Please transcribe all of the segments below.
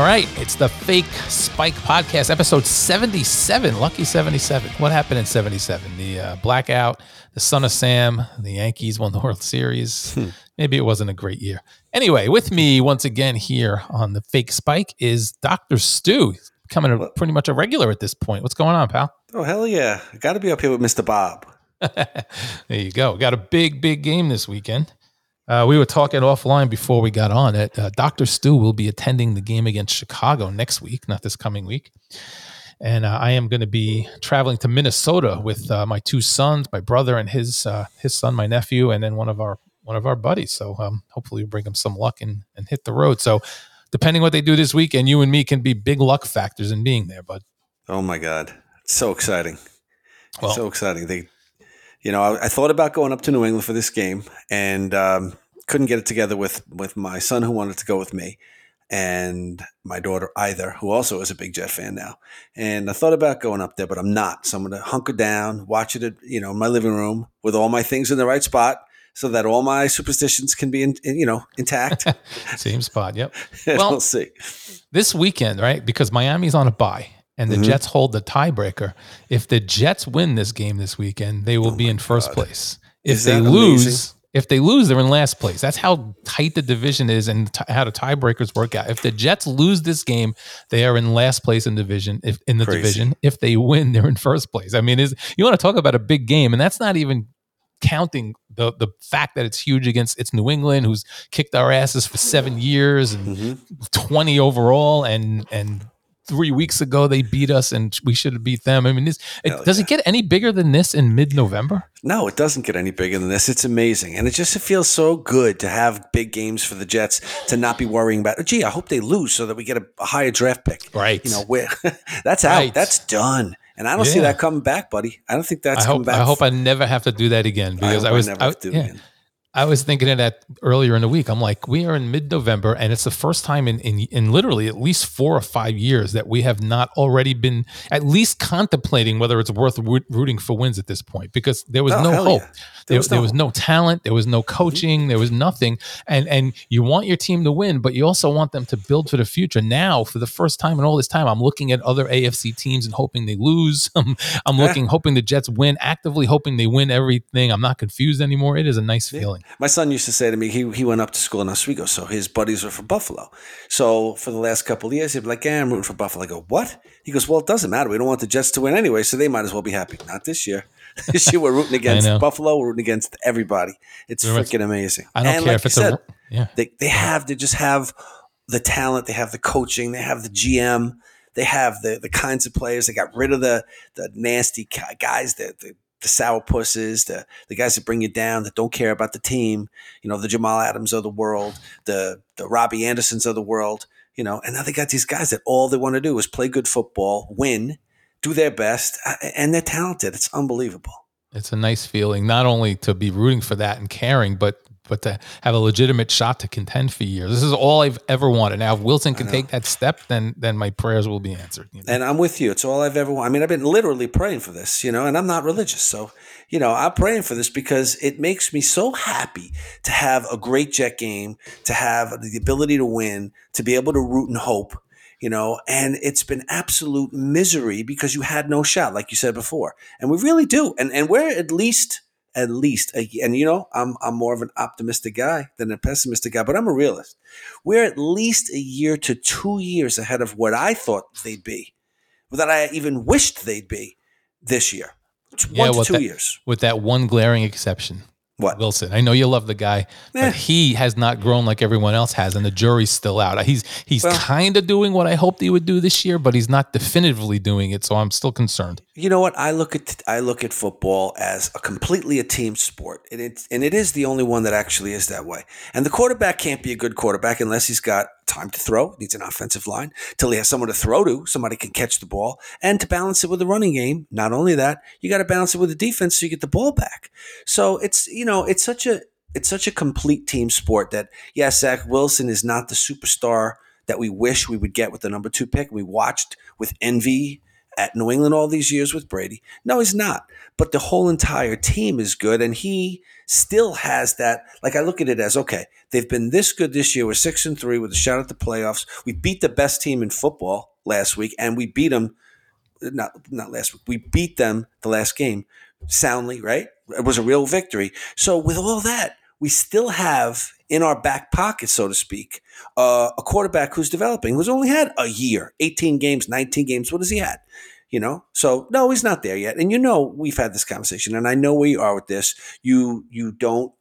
All right, it's the Fake Spike Podcast, episode 77. Lucky 77. What happened in 77? The uh, blackout, the son of Sam, the Yankees won the World Series. Hmm. Maybe it wasn't a great year. Anyway, with me once again here on the Fake Spike is Dr. Stu. Becoming a, pretty much a regular at this point. What's going on, pal? Oh hell yeah! Got to be up here with Mr. Bob. there you go. Got a big, big game this weekend. Uh, we were talking offline before we got on it. Uh, Dr. Stu will be attending the game against Chicago next week, not this coming week. And uh, I am going to be traveling to Minnesota with uh, my two sons, my brother and his uh, his son, my nephew, and then one of our one of our buddies. So um, hopefully, we bring them some luck and, and hit the road. So depending what they do this weekend, you and me can be big luck factors in being there. But Oh my god, it's so exciting! Well- so exciting. They, you know, I, I thought about going up to New England for this game, and um, couldn't get it together with with my son who wanted to go with me, and my daughter either, who also is a big Jet fan now. And I thought about going up there, but I'm not. So I'm going to hunker down, watch it, at, you know, in my living room with all my things in the right spot. So that all my superstitions can be, in, in, you know, intact. same spot. Yep. Well- we'll see. this weekend, right? Because Miami's on a bye and the Mhm. Jets hold the tiebreaker. If the Jets win this game this weekend, they will Oh be in first God. place. If Is they lose, amazing? if they lose, they're in last place. That's how tight the division is and t- how the tiebreakers work out. If the Jets lose this game, they are in last place in division. If in the Crazy. division, if they win, they're in first place. I mean, is you want to talk about a big game, and that's not even counting the the fact that it's huge against it's New England, who's kicked our asses for seven years and hmm 20 overall and and three weeks ago they beat us and we should have beat them i mean this, it, Hell does yeah. it get any bigger than this in mid-november No, it doesn't get any bigger than this. It's amazing. And it just it feels so good to have big games for the Jets to not be worrying about, gee, I hope they lose so that we get a, a higher draft pick. right You know, where that's out. Right. That's done. And I don't see that coming back, buddy. I don't think that's i coming back. i hope i never have to do that again because i, hope was never I, have to do yeah, again. I was thinking of that earlier in the week i'm like we are in mid-november and it's the first time in, in in literally at least four or five years that we have not already been at least contemplating whether it's worth root- rooting for wins at this point because there was Oh, no hope yeah. There, was there no was no talent. There was no mm-hmm. coaching. There was nothing. And and you want your team to win, but you also want them to build for the future. Now, for the first time in all this time, I'm looking at other AFC teams and hoping they lose. I'm, I'm looking, hoping the Jets win, actively hoping they win everything. I'm not confused anymore. It is a nice Yeah. feeling. My son used to say to me, he, he went up to school in Oswego, so his buddies were from Buffalo. So for the last couple of years, he'd be like, yeah, I'm rooting for Buffalo. I go, what? He goes, well, it doesn't matter. We don't want the Jets to win anyway, so they might as well be happy. Not this year. this year we're rooting against. Buffalo. We're rooting against everybody. It's freaking amazing. I don't And care like if it's said, a yeah. they, they have they just have the talent they have the coaching they have the gm they have the the kinds of players they got rid of the the nasty guys the the, the sour pusses the the guys that bring you down that don't care about the team you know the jamal adams of the world the the robbie andersons of the world you know and now they got these guys that all they want to do is play good football win do their best and they're talented. It's unbelievable. It's a nice feeling, not only to be rooting for that and caring, but but to have a legitimate shot to contend for years. This is all I've ever wanted. Now, if Wilson can take that step, then then my prayers will be answered. you know? And I'm with you. It's all I've ever wanted. I mean, I've been literally praying for this, you know, and I'm not religious. So, you know, I'm praying for this because it makes me so happy to have a great jet game, to have the ability to win, to be able to root and hope, you know, and it's been absolute misery because you had no shot, like you said before. And we really do. And and we're at least at least a, and you know I'm I'm more of an optimistic guy than a pessimistic guy, but I'm a realist. We're at least a year to two years ahead of what I thought they'd be, that I even wished they'd be this year. It's Yeah, one to two that- years. with that one glaring exception. What? Wilson. I know you love the guy, Eh. but he has not grown like everyone else has, and the jury's still out. He's he's Well- kind of doing what I hoped he would do this year, but he's not definitively doing it. So I'm still concerned. You know what? I look at I look at football as a completely a team sport, and it and it is the only one that actually is that way. And the quarterback can't be a good quarterback unless he's got time to throw. Needs an offensive line till he has someone to throw to, somebody can catch the ball, and to balance it with the running game. Not only that, you got to balance it with the defense so you get the ball back. So it's you know it's such a it's such a complete team sport that yes, Zach Wilson is not the superstar that we wish we would get with the number two pick. We watched with envy at New England all these years with Brady. No, he's not. But the whole entire team is good, and he still has that. Like I look at it as okay, they've been this good this year. We're six and three with a shot at the playoffs. We beat the best team in football last week, and we beat them. Not not last week. We beat them the last game soundly. Right? It was a real victory. So with all that, we still have in our back pocket, so to speak, uh, a quarterback who's developing, who's only had a year, 18 games, 19 games. What has he had? You know, so no, he's not there yet. And you know, we've had this conversation, and I know where you are with this. You you don't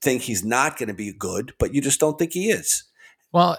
think he's not going to be good, but you just don't think he is. Well,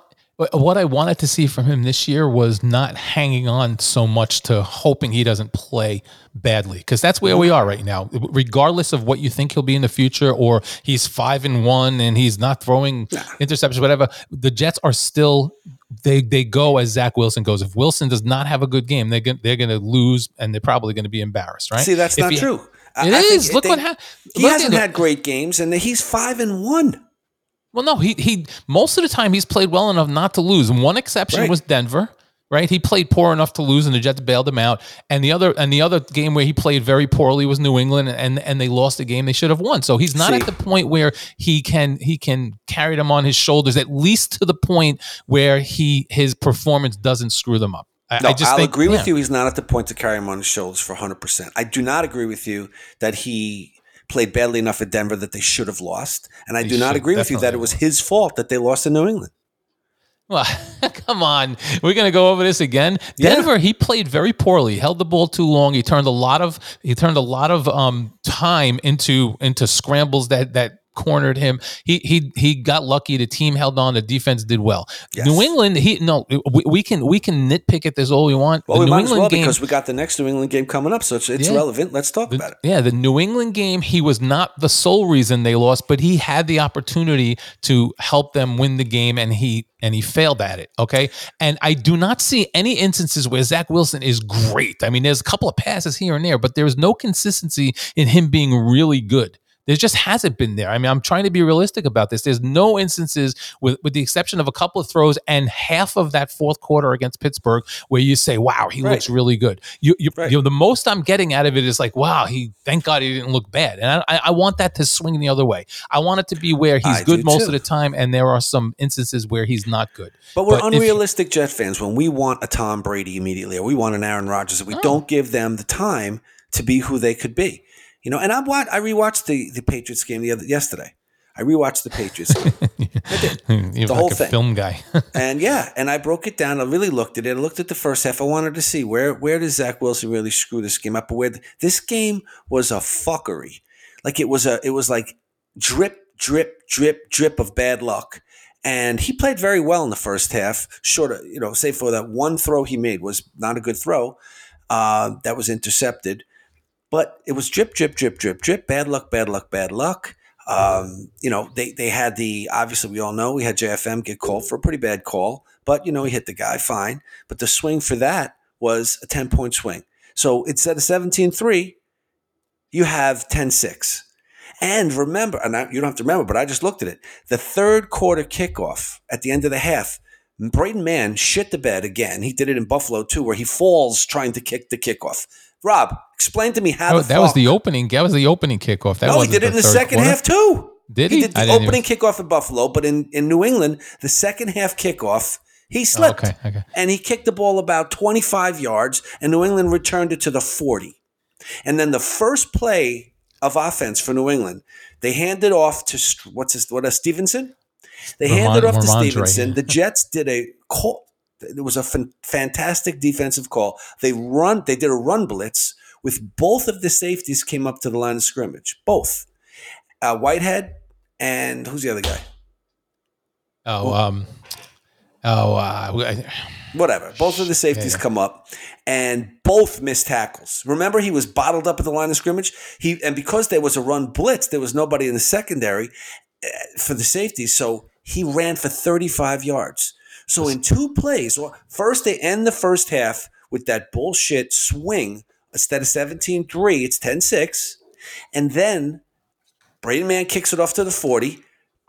what I wanted to see from him this year was not hanging on so much to hoping he doesn't play badly because that's where we are right now. Regardless of what you think he'll be in the future, or he's five and one and he's not throwing nah. interceptions, whatever. The Jets are still they they go as Zach Wilson goes. If Wilson does not have a good game, they're gonna, they're going to lose and they're probably going to be embarrassed, right? See, that's if not he, true. It I is. Look they, what happened. He hasn't had great games, and he's five and one. Well, no, he he most of the time he's played well enough not to lose. One exception right. was Denver, right? He played poor enough to lose, and the Jets bailed him out. And the other and the other game where he played very poorly was New England, and and they lost a game they should have won. So he's not See. at the point where he can he can carry them on his shoulders, at least to the point where he his performance doesn't screw them up. I, no, I just I'll think, agree yeah. with you. He's not at the point to carry him on his shoulders for 100%. I do not agree with you that he played badly enough at Denver that they should have lost. And I they do not agree with you that it was his fault that they lost in New England. Well, come on. We're going to go over this again. Denver, he played very poorly. Held the ball too long. He turned a lot of he turned a lot of um, time into into scrambles that that cornered him. He he he got lucky. The team held on. The defense did well. Yes. New England, he no, we, we, can we can nitpick at this all we want. Well, the we New might England as well game, because we got the next New England game coming up, so it's, it's yeah, relevant. Let's talk the, about it. Yeah, the New England game. He was not the sole reason they lost, but he had the opportunity to help them win the game, and he and he failed at it. Okay. And I do not see any instances where Zach Wilson is great. I mean, there's a couple of passes here and there, but there is no consistency in him being really good. There just hasn't been there. I mean, I'm trying to be realistic about this. There's no instances, with, with the exception of a couple of throws and half of that fourth quarter against Pittsburgh, where you say, "Wow, he right. looks really good." You, you, right. you, know, the most I'm getting out of it is like, "Wow, he thank God he didn't look bad." And I, I want that to swing the other way. I want it to be where he's I good most too. of the time, and there are some instances where he's not good. But we're but unrealistic if, Jet fans when we want a Tom Brady immediately, or we want an Aaron Rodgers, we oh. don't give them the time to be who they could be. You know, and I watched, I rewatched the the Patriots game the other yesterday. I rewatched the Patriots game. I did. The like whole thing. film guy. and yeah, and I broke it down. I really looked at it. I looked at the first half. I wanted to see where where does Zach Wilson really screw this game up? Where the, this game was a fuckery. Like it was a it was like drip, drip, drip, drip of bad luck. And he played very well in the first half. Short of, you know, save for that one throw he made was not a good throw. Uh, that was intercepted. But it was drip, drip, drip, drip, drip. Bad luck, bad luck, bad luck. Um, you know, they they had the obviously we all know we had JFM get called for a pretty bad call, but you know he hit the guy fine. But the swing for that was a 10 point swing. So instead of 17-3, you have 10-6. And remember, and I, you don't have to remember, but I just looked at it. The third quarter kickoff at the end of the half, Braden Mann shit the bed again. He did it in Buffalo too, where he falls trying to kick the kickoff. Rob, explain to me how oh, that, that was the opening. That was the opening kickoff. That no, he did it in the second quarter. half too. Did he? He did the opening even... kickoff in Buffalo, but in, in New England, the second half kickoff, he oh, slipped. Oh, okay, okay. And he kicked the ball about 25 yards, and New England returned it to the 40. And then the first play of offense for New England, they handed off to what's his what a Stevenson. They Ramon, handed off to Stevenson. Right. The Jets did a call, it was a fantastic defensive call. They run. They did a run blitz with both of the safeties came up to the line of scrimmage. Both, uh, Whitehead and who's the other guy? Oh, um, oh, uh, whatever. Both of the safeties yeah, come up, and both missed tackles. Remember, he was bottled up at the line of scrimmage. He and because there was a run blitz, there was nobody in the secondary uh, for the safeties, so he ran for thirty five yards. So in two plays, well, first they end the first half with that bullshit swing. Instead of 17 3, it's 10 6. And then Braden Mann kicks it off to the 40.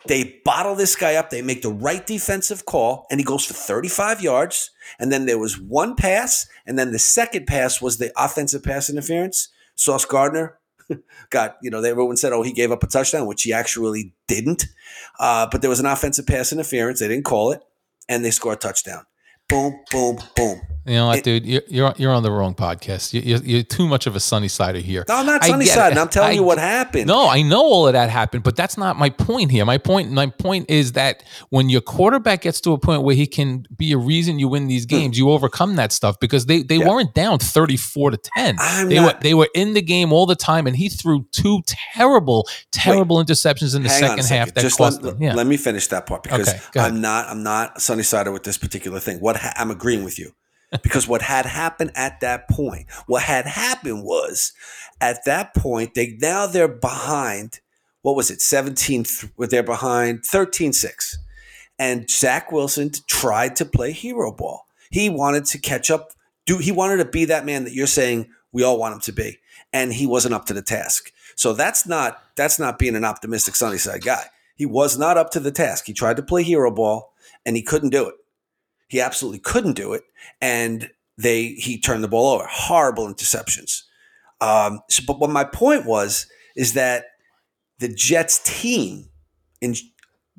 They bottle this guy up. They make the right defensive call, and he goes for 35 yards. And then there was one pass, and then the second pass was the offensive pass interference. Sauce Gardner got, you know, everyone said, oh, he gave up a touchdown, which he actually didn't. Uh, but there was an offensive pass interference. They didn't call it, and they score a touchdown. Boom, boom, boom. You know what, It- dude? You're, you're you're on the wrong podcast. You, you're, you're too much of a sunny sider here. No, I'm not sunny side. I'm telling I you what happened. No, I know all of that happened, but that's not my point here. My point, my point is that when your quarterback gets to a point where he can be a reason you win these games, you overcome that stuff because they they Hmm. Yeah. weren't down thirty four to ten. I'm they not- were they were in the game all the time, and he threw two terrible, terrible interceptions in the Hang on a second half that Just cost let, them. Yeah, let me finish that part because Okay. I'm not I'm not sunny sider with this particular thing. What ha- I'm agreeing with you because what had happened at that point, what had happened was at that point they now they're behind. What was it? 17. th- They're behind 13-6. And Zach Wilson tried to play hero ball. He wanted to catch up. Do he wanted to be that man that you're saying we all want him to be, and he wasn't up to the task. So that's not that's not being an optimistic sunny side guy. He was not up to the task. He tried to play hero ball, and he couldn't do it. He absolutely couldn't do it, and they he turned the ball over. Horrible interceptions. Um, so, but what my point was is that the Jets team in,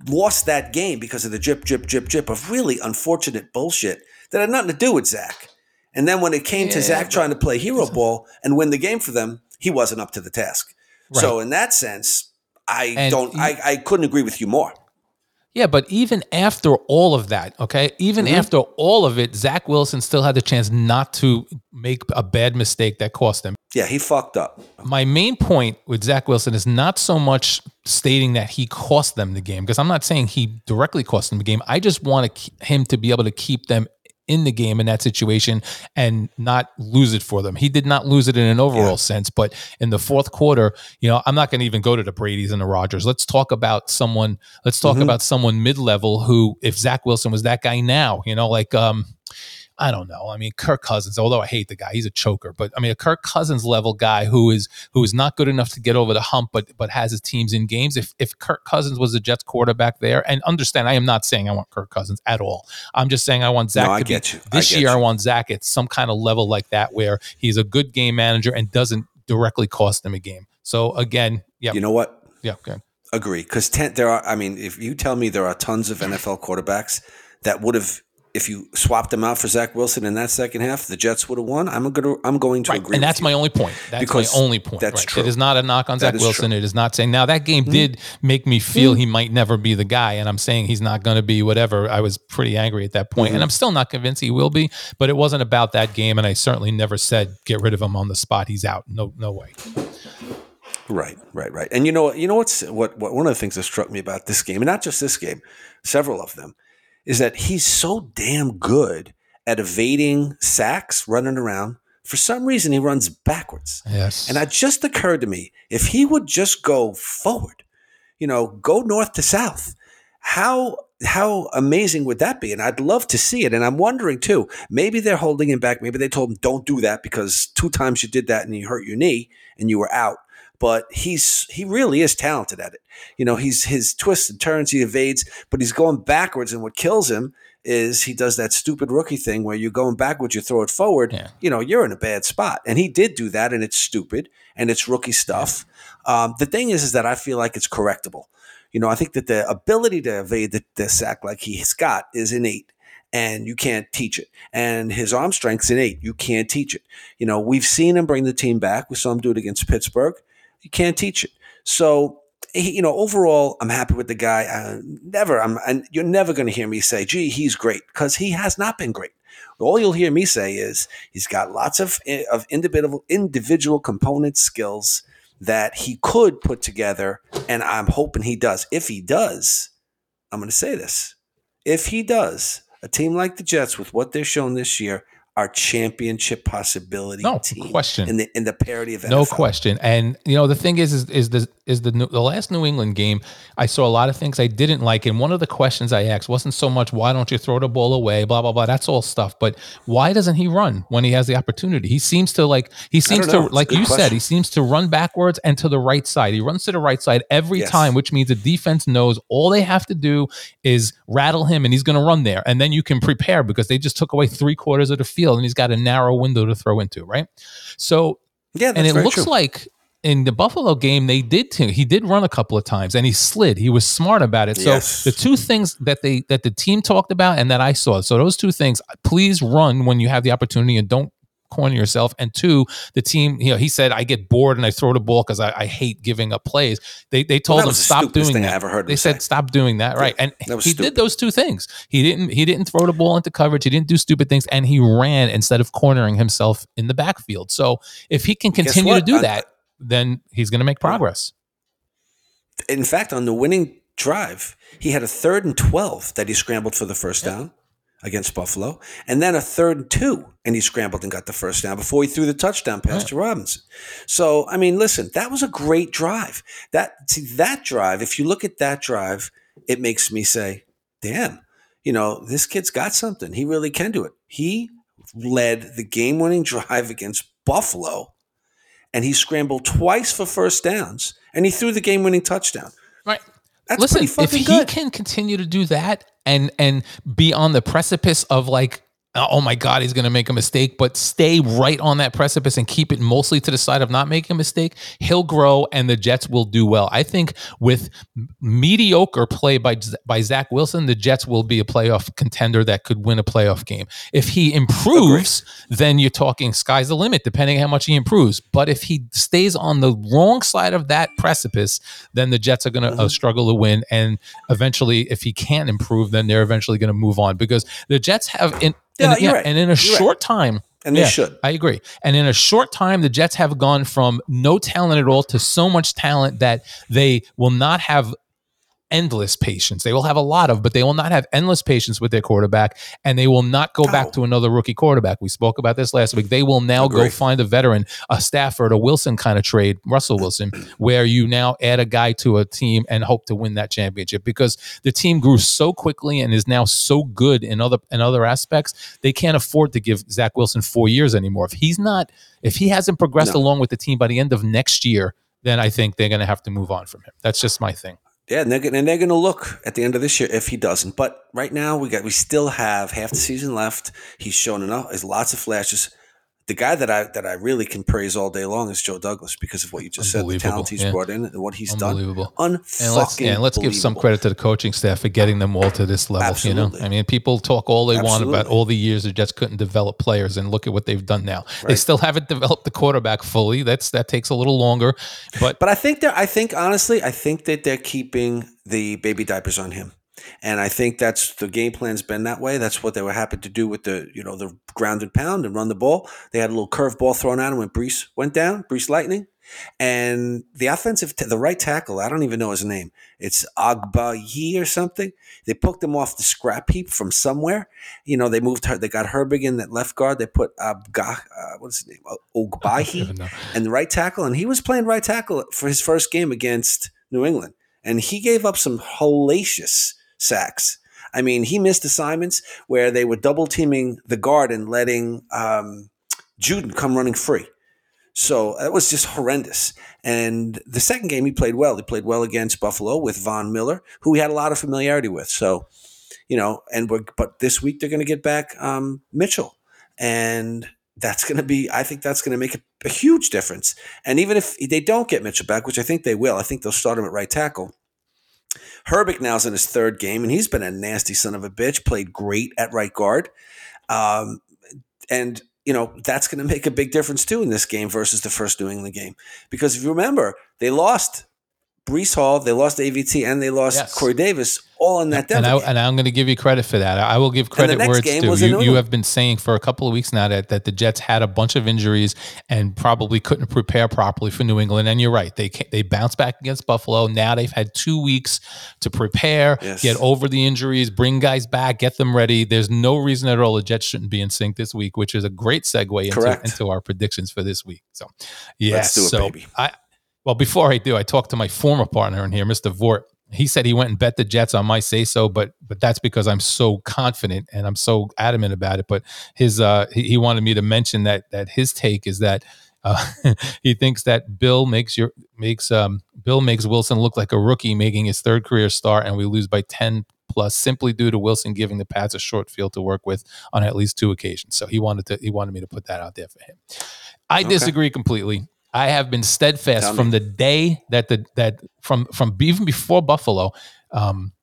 lost that game because of the drip, drip, drip, drip of really unfortunate bullshit that had nothing to do with Zach. And then when it came to Zach trying to play hero ball and win the game for them, he wasn't up to the task. So in that sense, I And don't, you- I, I couldn't agree with you more. Yeah, but even after all of that, okay, even Mm-hmm. after all of it, Zach Wilson still had the chance not to make a bad mistake that cost him. Yeah, he fucked up. My main point with Zach Wilson is not so much stating that he cost them the game, because I'm not saying he directly cost them the game. I just want to, him to be able to keep them in the game in that situation and not lose it for them. He did not lose it in an overall Yeah. sense, but in the fourth quarter, you know, I'm not going to even go to the Brady's and the Rodgers. Let's talk about someone. Let's talk Mhm. about someone mid level who, if Zach Wilson was that guy now, you know, like um, I don't know. I mean, Kirk Cousins. Although I hate the guy, he's a choker. But I mean, a Kirk Cousins level guy who is who is not good enough to get over the hump, but but has his teams in games. If if Kirk Cousins was the Jets quarterback there, and understand, I am not saying I want Kirk Cousins at all. I'm just saying I want Zach. No, I to be- get you. I This get year, I want Zach at some kind of level like that where he's a good game manager and doesn't directly cost them a game. So again, yeah, You know what? yeah, okay. Agree. Because there are, I mean, if you tell me there are tons of NFL quarterbacks that would have, if you swapped them out for Zach Wilson in that second half, the Jets would have won. I'm going to, I'm going to Right. agree. And that's you. my only point. That's Because my only point. that's right. true. It is not a knock on That Zach Wilson. true. It is not saying now that game mm-hmm. did make me feel mm-hmm. he might never be the guy, and I'm saying he's not going to be whatever. I was pretty angry at that point, and mm-hmm. I'm still not convinced he will be. But it wasn't about that game, and I certainly never said get rid of him on the spot. He's out. No, no way. Right, right, right. And you know, you know what's what, what one of the things that struck me about this game, and not just this game, several of them, is that he's so damn good at evading sacks, running around. For some reason, he runs backwards. Yes. And it just occurred to me if he would just go forward, you know, go north to south, how how amazing would that be? And I'd love to see it. And I'm wondering too, maybe they're holding him back. Maybe they told him don't do that because two times you did that and you hurt your knee and you were out. But he's he really is talented at it. You know, he's his twists and turns, he evades, but he's going backwards. And what kills him is he does that stupid rookie thing where you're going backwards, you throw it forward. Yeah. You know, you're in a bad spot. And he did do that, and it's stupid and it's rookie stuff. Um, the thing is, is that I feel like it's correctable. You know, I think that the ability to evade the, the sack like he's got is innate and you can't teach it. And his arm strength's innate. You can't teach it. You know, we've seen him bring the team back. We saw him do it against Pittsburgh. You can't teach it. So, he, you know, overall, I'm happy with the guy. Never, I'm, and you're never going to hear me say, "Gee, he's great," because he has not been great. All you'll hear me say is he's got lots of eh, of individual individual component skills that he could put together, and I'm hoping he does. If he does, I'm going to say this: if he does, a team like the Jets with what they're shown this year are championship possibility No team question. in the in the parity of No question. And you know, the thing is, is, is the is the the last New England game. I saw a lot of things I didn't like, and one of the questions I asked wasn't so much why don't you throw the ball away, blah blah blah. That's all stuff. But why doesn't he run when he has the opportunity? He seems to like he seems to like you question. said he seems to run backwards and to the right side. He runs to the right side every yes. time, which means the defense knows all they have to do is rattle him, and he's going to run there, and then you can prepare because they just took away three quarters of the field, and he's got a narrow window to throw into, right? So yeah, and it looks true. like in the Buffalo game, they did too. He did run a couple of times and he slid. He was smart about it. So yes. the two things that they that the team talked about and that I saw. So those two things, please run when you have the opportunity and don't corner yourself. And two, the team, you know, he said, I get bored and I throw the ball because I, I, hate giving up plays. They they told well, him stop doing that. I ever heard they said say. stop doing that. Right. And he stupid. did those two things. He didn't he didn't throw the ball into coverage. He didn't do stupid things and he ran instead of cornering himself in the backfield. So if he can continue to do that, then he's going to make progress. In fact, on the winning drive, he had a third and 12 that he scrambled for the first down against Buffalo, and then a third and two, and he scrambled and got the first down before he threw the touchdown pass to Robinson. So, I mean, listen, that was a great drive. That see that drive. If you look at that drive, it makes me say, "Damn, you know, this kid's got something. He really can do it." He led the game-winning drive against Buffalo and he scrambled twice for first downs, and he threw the game-winning touchdown. Right. That's Listen, if he good. can continue to do that and and be on the precipice of like oh my God, he's going to make a mistake, but stay right on that precipice and keep it mostly to the side of not making a mistake, he'll grow and the Jets will do well. I think with mediocre play by, by Zach Wilson, the Jets will be a playoff contender that could win a playoff game. If he improves, Agreed. then you're talking sky's the limit, depending on how much he improves. But if he stays on the wrong side of that precipice, then the Jets are going to uh, mm-hmm. uh, struggle to win. And eventually, if he can't improve, then they're eventually going to move on because the Jets have in yeah, and, yeah, right. and in a you're short right. time, and they yeah, should. I agree. And in a short time, the Jets have gone from no talent at all to so much talent that they will not have endless patience. They will have a lot of, but they will not have endless patience with their quarterback, and they will not go back to another rookie quarterback. We spoke about this last week. They will now go find a veteran, a Stafford, a Wilson kind of trade, Russell Wilson, where you now add a guy to a team and hope to win that championship because the team grew so quickly and is now so good in other in other aspects. They can't afford to give Zach Wilson four years anymore. If he's not, if he hasn't progressed no. along with the team by the end of next year, then I think they're going to have to move on from him. That's just my thing. Yeah, and they're, and they're going to look at the end of this year if he doesn't. But right now, we got we still have half the season left. He's shown enough. There's lots of flashes the guy that I that I really can praise all day long is Joe Douglas because of what you just said, the talent he's yeah. brought in and what he's done. Unbelievable. And let's, yeah, let's give some credit to the coaching staff for getting them all to this level. Absolutely. You know, I mean, people talk all they Absolutely. want about all the years they just couldn't develop players, and look at what they've done now. Right. They still haven't developed the quarterback fully. That's that takes a little longer, but but I think they're. I think honestly, I think that they're keeping the baby diapers on him. And I think that's the game plan's been that way. That's what they were happy to do with the, you know, the grounded pound and run the ball. They had a little curve ball thrown at him when Breece went down, Breece Lightning. And the offensive, t- the right tackle, I don't even know his name. It's Agbayi or something. They poked him off the scrap heap from somewhere. You know, they moved her. They got Herbig in that left guard. They put Abga, uh, what's his name, Ogbahi, and the right tackle. And he was playing right tackle for his first game against New England. And he gave up some hellacious sacks. I mean, he missed assignments where they were double teaming the guard and letting um, Judon come running free. So that was just horrendous. And the second game, he played well. He played well against Buffalo with Von Miller, who he had a lot of familiarity with. So, you know, and we're, but this week they're going to get back um, Mitchell. And that's going to be, I think that's going to make a, a huge difference. And even if they don't get Mitchell back, which I think they will, I think they'll start him at right tackle Herbig now's in his third game, and he's been a nasty son of a bitch. Played great at right guard, um, and you know that's going to make a big difference too in this game versus the first New England game. Because if you remember, they lost Breece Hall, they lost AVT, and they lost yes. Corey Davis all in that and, I, and I'm going to give you credit for that. I will give credit where it's due. You, you have been saying for a couple of weeks now that, that the Jets had a bunch of injuries and probably couldn't prepare properly for New England. And you're right. They they bounced back against Buffalo. Now they've had two weeks to prepare, yes. get over the injuries, bring guys back, get them ready. There's no reason at all the Jets shouldn't be in sync this week, which is a great segue into, into our predictions for this week. So, yes. Let's do it, so baby. I, Well, before I do, I talked to my former partner in here, Mr. Vort. He said he went and bet the Jets on my say so, but but that's because I'm so confident and I'm so adamant about it. But his uh, he, he wanted me to mention that that his take is that uh, he thinks that Bill makes your makes um, Bill makes Wilson look like a rookie making his third career start, and we lose by ten plus simply due to Wilson giving the Pats a short field to work with on at least two occasions. So he wanted to he wanted me to put that out there for him. I okay. disagree completely. I have been steadfast Tell from me. the day that the that from from even before Buffalo. Um,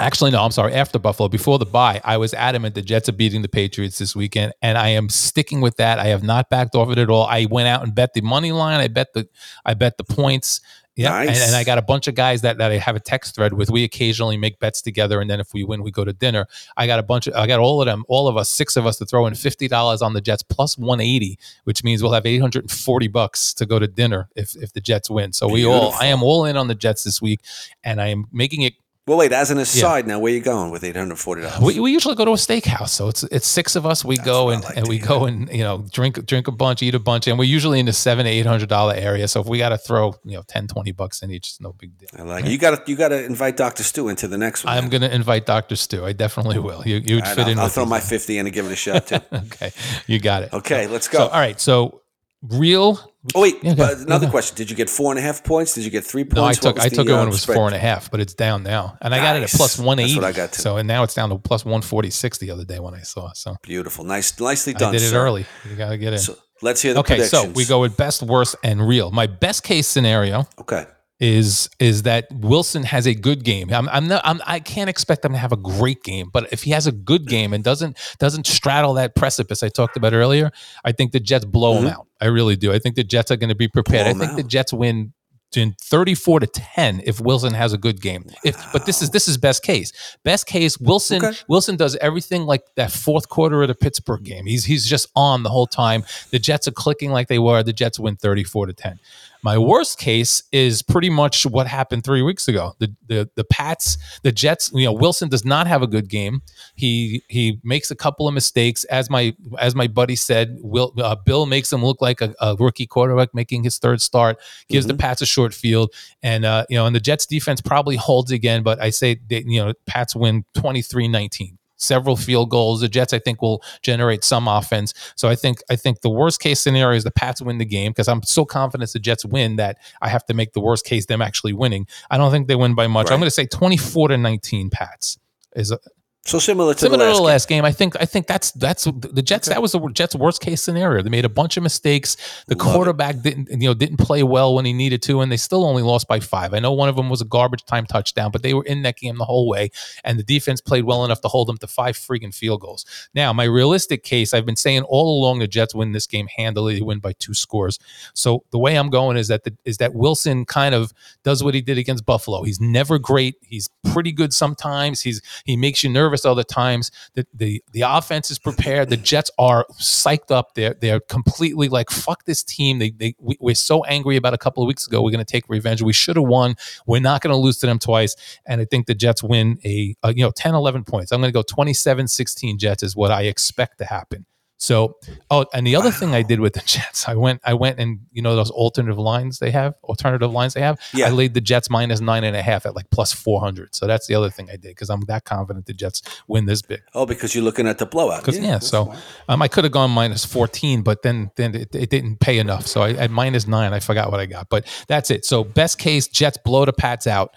Actually, no, I'm sorry. After Buffalo, before the bye, I was adamant the Jets are beating the Patriots this weekend, and I am sticking with that. I have not backed off it at all. I went out and bet the money line. I bet the I bet the points. Yeah, nice. and, and, I got a bunch of guys that, that I have a text thread with. We occasionally make bets together, and then if we win, we go to dinner. I got a bunch of, I got all of them, all of us, six of us, to throw in fifty dollars on the Jets plus one eighty, which means we'll have eight hundred and forty bucks to go to dinner if if the Jets win. So Beautiful. we all, I am all in on the Jets this week, and I am making it well, wait. As an aside, now where you going with eight hundred forty dollars? We, we usually go to a steakhouse, so it's it's six of us. We That's go and, like and we hear. go and you know drink drink a bunch, eat a bunch, and we're usually in the seven to eight hundred dollar area. So if we got to throw you know 10, 20 bucks in each, it's no big deal. I like it. You got to you got to invite Doctor Stu into the next one. I'm going to invite Doctor Stu. I definitely will. You you right, fit I'll, in. I'll throw my fifty in and give it a shot too. okay, you got it. Okay, let's go. So, all right, so real. Oh wait, yeah, another question. Did you get four and a half points? Did you get three points? No, I took I took it when uh, it was spread? four and a half, but it's down now, and nice. I got it at plus one eighty. I got. To. So and now it's down to plus one forty six the other day when I saw. So beautiful, nice, nicely done. I did it sir. early. You gotta get in. So let's hear the okay. So we go with best, worst, and real. My best case scenario. Okay is is that Wilson has a good game. I'm, I'm not I'm, I can't expect him to have a great game, but if he has a good game and doesn't doesn't straddle that precipice I talked about earlier, I think the Jets blow mm-hmm. him out. I really do. I think the Jets are going to be prepared. I think out. the Jets win in 34 to 10 if Wilson has a good game. If but this is this is best case. Best case Wilson okay. Wilson does everything like that fourth quarter of the Pittsburgh game. He's he's just on the whole time. The Jets are clicking like they were. The Jets win 34 to 10. My worst case is pretty much what happened three weeks ago. The the the Pats, the Jets. You know, Wilson does not have a good game. He he makes a couple of mistakes. As my as my buddy said, Will uh, Bill makes him look like a, a, rookie quarterback making his third start. Gives mm-hmm. the Pats a short field, and uh, you know, and the Jets defense probably holds again. But I say they, you know, Pats win 23-19 several field goals. The Jets, I think, will generate some offense. So I think I think the worst case scenario is the Pats win the game because I'm so confident the Jets win that I have to make the worst case them actually winning. I don't think they win by much. Right. I'm going to say 24 to 19 Pats is so similar to similar the last, to the last game. game. I think I think that's that's the Jets. Okay. That was the Jets' worst case scenario. They made a bunch of mistakes. The Love quarterback it. didn't you know didn't play well when he needed to, and they still only lost by five. I know one of them was a garbage time touchdown, but they were in that game the whole way, and the defense played well enough to hold them to five freaking field goals. Now, my realistic case, I've been saying all along, the Jets win this game handily. They win by two scores. So the way I'm going is that the, is that Wilson kind of does what he did against Buffalo. He's never great. He's pretty good sometimes. He's he makes you nervous other times the, the the offense is prepared. The Jets are psyched up. They're they're completely like fuck this team. They they we, we're so angry about a couple of weeks ago. We're going to take revenge. We should have won. We're not going to lose to them twice. And I think the Jets win a, a you know 10, 11 points. I'm going to go 27-16 Jets is what I expect to happen. So, oh, and the other wow. thing I did with the Jets, I went, I went and you know those alternative lines they have, alternative lines they have. Yeah. I laid the Jets minus nine and a half at like plus four hundred. So that's the other thing I did because I'm that confident the Jets win this big. Oh, because you're looking at the blowout. Because yeah, yeah so um, I could have gone minus fourteen, but then then it, it, didn't pay enough. So I at minus nine, I forgot what I got. But that's it. So best case, Jets blow the Pats out.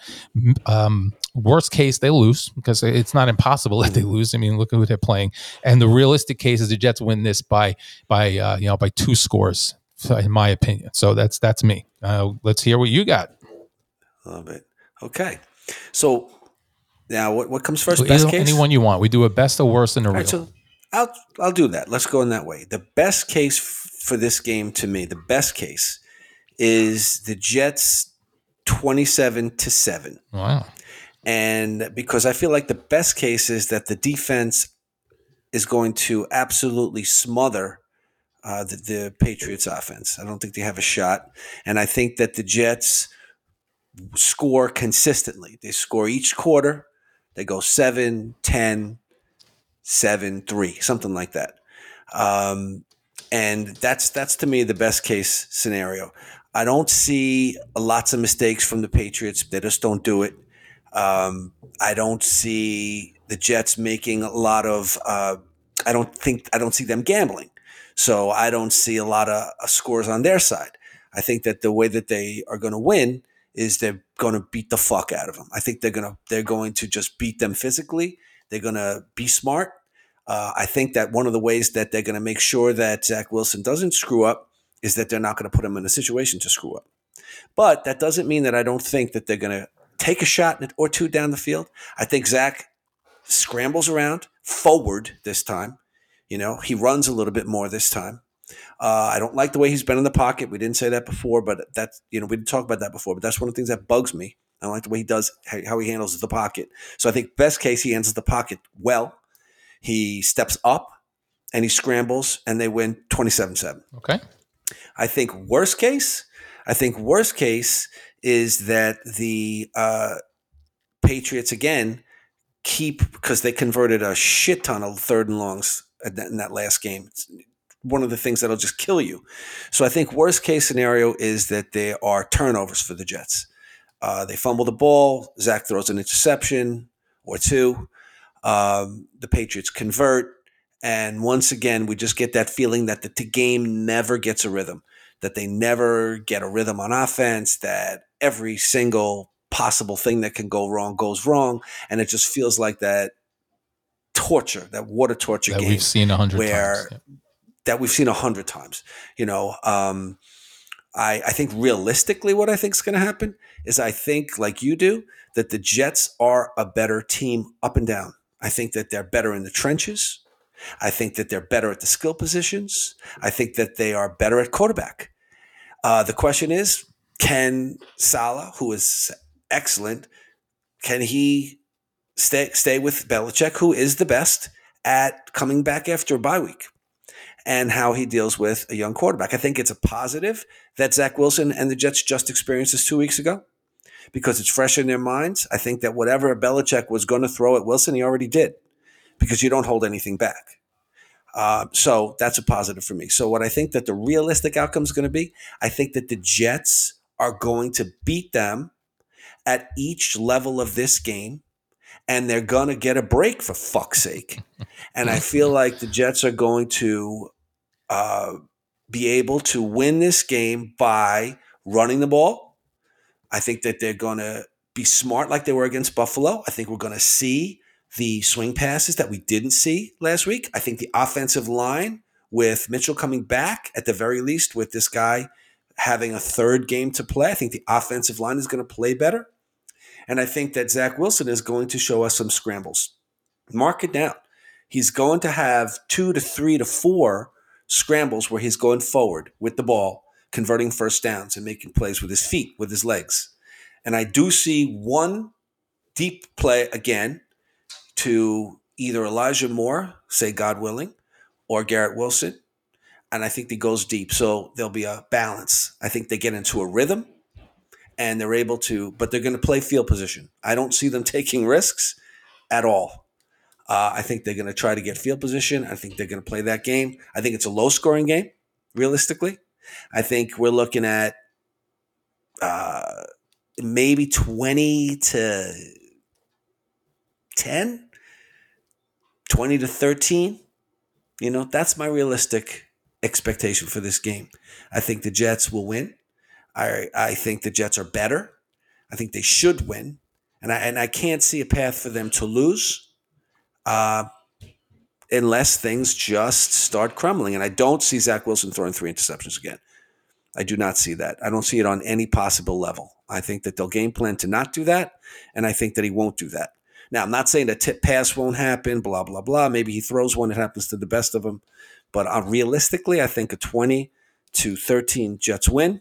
Um, worst case they lose because it's not impossible that they mm-hmm. lose. I mean, look at who they're playing. And the realistic case is the Jets win this by by uh, you know by two scores, in my opinion. So that's that's me. Uh, let's hear what you got. Love it. Okay, so now what what comes first? best case. Anyone you want. We do a best, a worst, and a real. Right, so I'll I'll do that. Let's go in that way. The best case f- for this game to me, the best case is the Jets twenty-seven to seven. Wow. And because I feel like the best case is that the defense is going to absolutely smother uh, the, the, Patriots offense. I don't think they have a shot. And I think that the Jets score consistently. They score each quarter. They go 7, 10, 7, 3, something like that. Um, and that's that's to me the best case scenario. I don't see lots of mistakes from the Patriots. They just don't do it. Um, I don't see the Jets making a lot of. Uh, I don't think I don't see them gambling. So I don't see a lot of uh, scores on their side. I think that the way that they are going to win is they're going to beat the fuck out of them. I think they're going to they're going to just beat them physically. They're going to be smart. Uh, I think that one of the ways that they're going to make sure that Zach Wilson doesn't screw up is that they're not going to put him in a situation to screw up. But that doesn't mean that I don't think that they're going to take a shot or two down the field. I think Zach scrambles around forward this time. You know, he runs a little bit more this time. Uh, I don't like the way he's been in the pocket. We didn't say that before, but that's you know we didn't talk about that before. But that's one of the things that bugs me. I don't like the way he does how he handles the pocket. So I think best case he handles the pocket well. He steps up and he scrambles, and they win twenty seven seven. Okay. I think worst case. I think worst case is that the uh, Patriots again keep because they converted a shit ton of third and longs in that last game. It's one of the things that'll just kill you. So I think worst case scenario is that there are turnovers for the Jets. Uh, they fumble the ball. Zach throws an interception or two. Um, the Patriots convert. And once again, we just get that feeling that the game never gets a rhythm, that they never get a rhythm on offense, that every single possible thing that can go wrong goes wrong. And it just feels like that torture, that water torture that game. we've seen a hundred times. that we've seen a hundred times. You know, um, I, I think realistically, what I think is going to happen is I think, like you do, that the Jets are a better team up and down. I think that they're better in the trenches. I think that they're better at the skill positions. I think that they are better at quarterback. Uh, the question is, can Salah, who is excellent, can he stay stay with Belichick, who is the best at coming back after a bye week? and how he deals with a young quarterback. I think it's a positive that Zach Wilson and the Jets just experienced this two weeks ago because it's fresh in their minds. I think that whatever Belichick was going to throw at Wilson, he already did because you don't hold anything back. Uh, so that's a positive for me. So what I think that the realistic outcome is going to be, I think that the Jets are going to beat them at each level of this game and they're going to get a break for fuck's sake. And I feel like the Jets are going to uh, be able to win this game by running the ball. I think that they're going to be smart like they were against Buffalo. I think we're going to see the swing passes that we didn't see last week. I think the offensive line with Mitchell coming back at the very least with this guy having a third game to play, I think the offensive line is going to play better. And I think that Zach Wilson is going to show us some scrambles. Mark it down. He's going to have two to three to four scrambles where he's going forward with the ball, converting first downs and making plays with his feet, with his legs. And I do see one deep play again to either Elijah Moore, say God willing, or Garrett Wilson. And I think he goes deep. So there'll be a balance. I think they get into a rhythm and they're able to, but they're going to play field position. I don't see them taking risks at all. Uh, I think they're going to try to get field position. I think they're going to play that game. I think it's a low scoring game, realistically. I think we're looking at uh, maybe 20 to 10, 20 to 13. You know, that's my realistic expectation for this game. I think the Jets will win. I, I think the Jets are better. I think they should win. And I, and I can't see a path for them to lose uh, unless things just start crumbling. And I don't see Zach Wilson throwing three interceptions again. I do not see that. I don't see it on any possible level. I think that they'll game plan to not do that, and I think that he won't do that. Now, I'm not saying that tip pass won't happen, blah, blah, blah. Maybe he throws one, it happens to the best of them. But uh, realistically, I think a 20 to 13 Jets win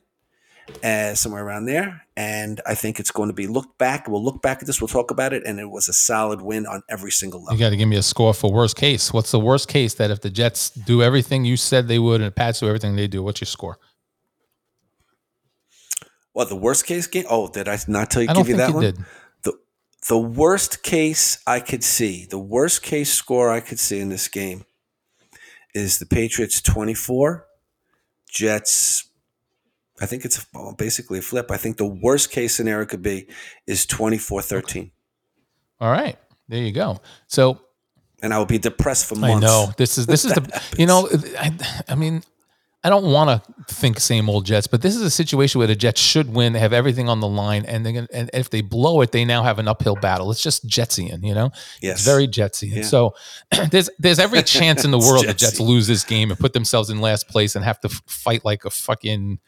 uh, somewhere around there. And I think it's going to be looked back. We'll look back at this. We'll talk about it. And it was a solid win on every single level. You got to give me a score for worst case. What's the worst case that if the Jets do everything you said they would and the Pats do everything they do, what's your score? Well, the worst case game. Oh, did I not tell you? give you that you one? Did. The worst case I could see, the worst case score I could see in this game is the Patriots twenty four, Jets I think it's basically a flip. I think the worst case scenario could be is 24-13. All right, there you go. So, and I will be depressed for months. I know this is this is the you know I, I mean I don't want to think same old Jets, but this is a situation where the Jets should win. They have everything on the line, and they and if they blow it, they now have an uphill battle. It's just Jetsian, you know. Yes, it's very Jetsian. Yeah. So there's there's every chance in the world the Jets lose this game and put themselves in last place and have to fight like a fucking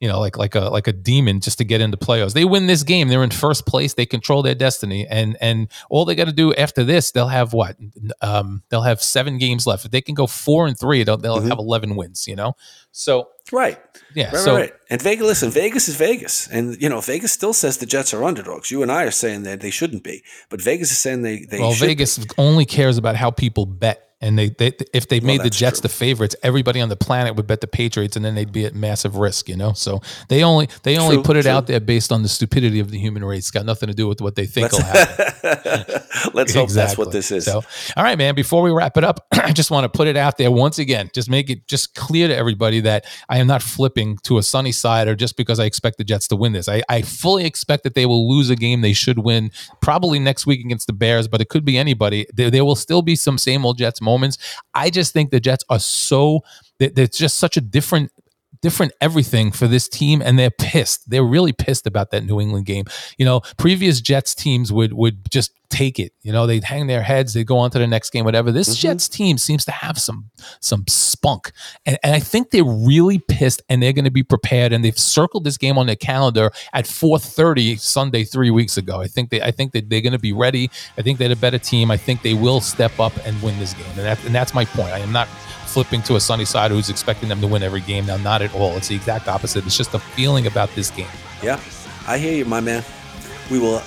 you know, like like a like a demon just to get into playoffs. They win this game, they're in first place. They control their destiny, and and all they got to do after this, they'll have what? Um, they'll have seven games left. If they can go four and three, they'll they'll mm-hmm. have eleven wins. You know, so right, yeah. Right, so right. and Vegas, listen, Vegas is Vegas, and you know Vegas still says the Jets are underdogs. You and I are saying that they shouldn't be, but Vegas is saying they they. Well, Vegas be. only cares about how people bet and they, they if they made well, the Jets true. the favorites, everybody on the planet would bet the Patriots, and then they'd be at massive risk, you know. So they only they only true, put it true. out there based on the stupidity of the human race. It's got nothing to do with what they think will happen. Let's hope that's what this is. So, all right, man. Before we wrap it up, I just want to put it out there once again. Just make it just clear to everybody that I am not flipping to a sunny side or just because I expect the Jets to win this. I, I fully expect that they will lose a game they should win, probably next week against the Bears, but it could be anybody. There, there will still be some same old Jets moments. I just think the Jets are so it's just such a different different everything for this team and they're pissed. They're really pissed about that new england game. You know previous jets teams would would just take it. You know they'd hang their heads they'd go on to the next game whatever. This mm-hmm. jets team seems to have some some spunk. And, and i think they're really pissed and they're going to be prepared and they've circled this game on their calendar at 4.30 sunday three weeks ago. I think they i think that they're going to be ready. I think they're a better team. I think they will step up and win this game. And, that, and that's my point. I am not flipping to a sunny side who's expecting them to win every game. Now, not at all. It's the exact opposite. It's just a feeling about this game. Yeah, I hear you, my man. We will. All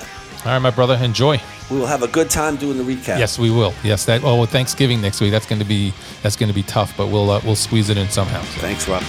right, my brother. Enjoy. We will have a good time doing the recap. Yes, we will. Yes, that. Oh, well, Thanksgiving next week. That's going to be that's going to be tough, but we'll uh, we'll squeeze it in somehow. So. Thanks, Rob.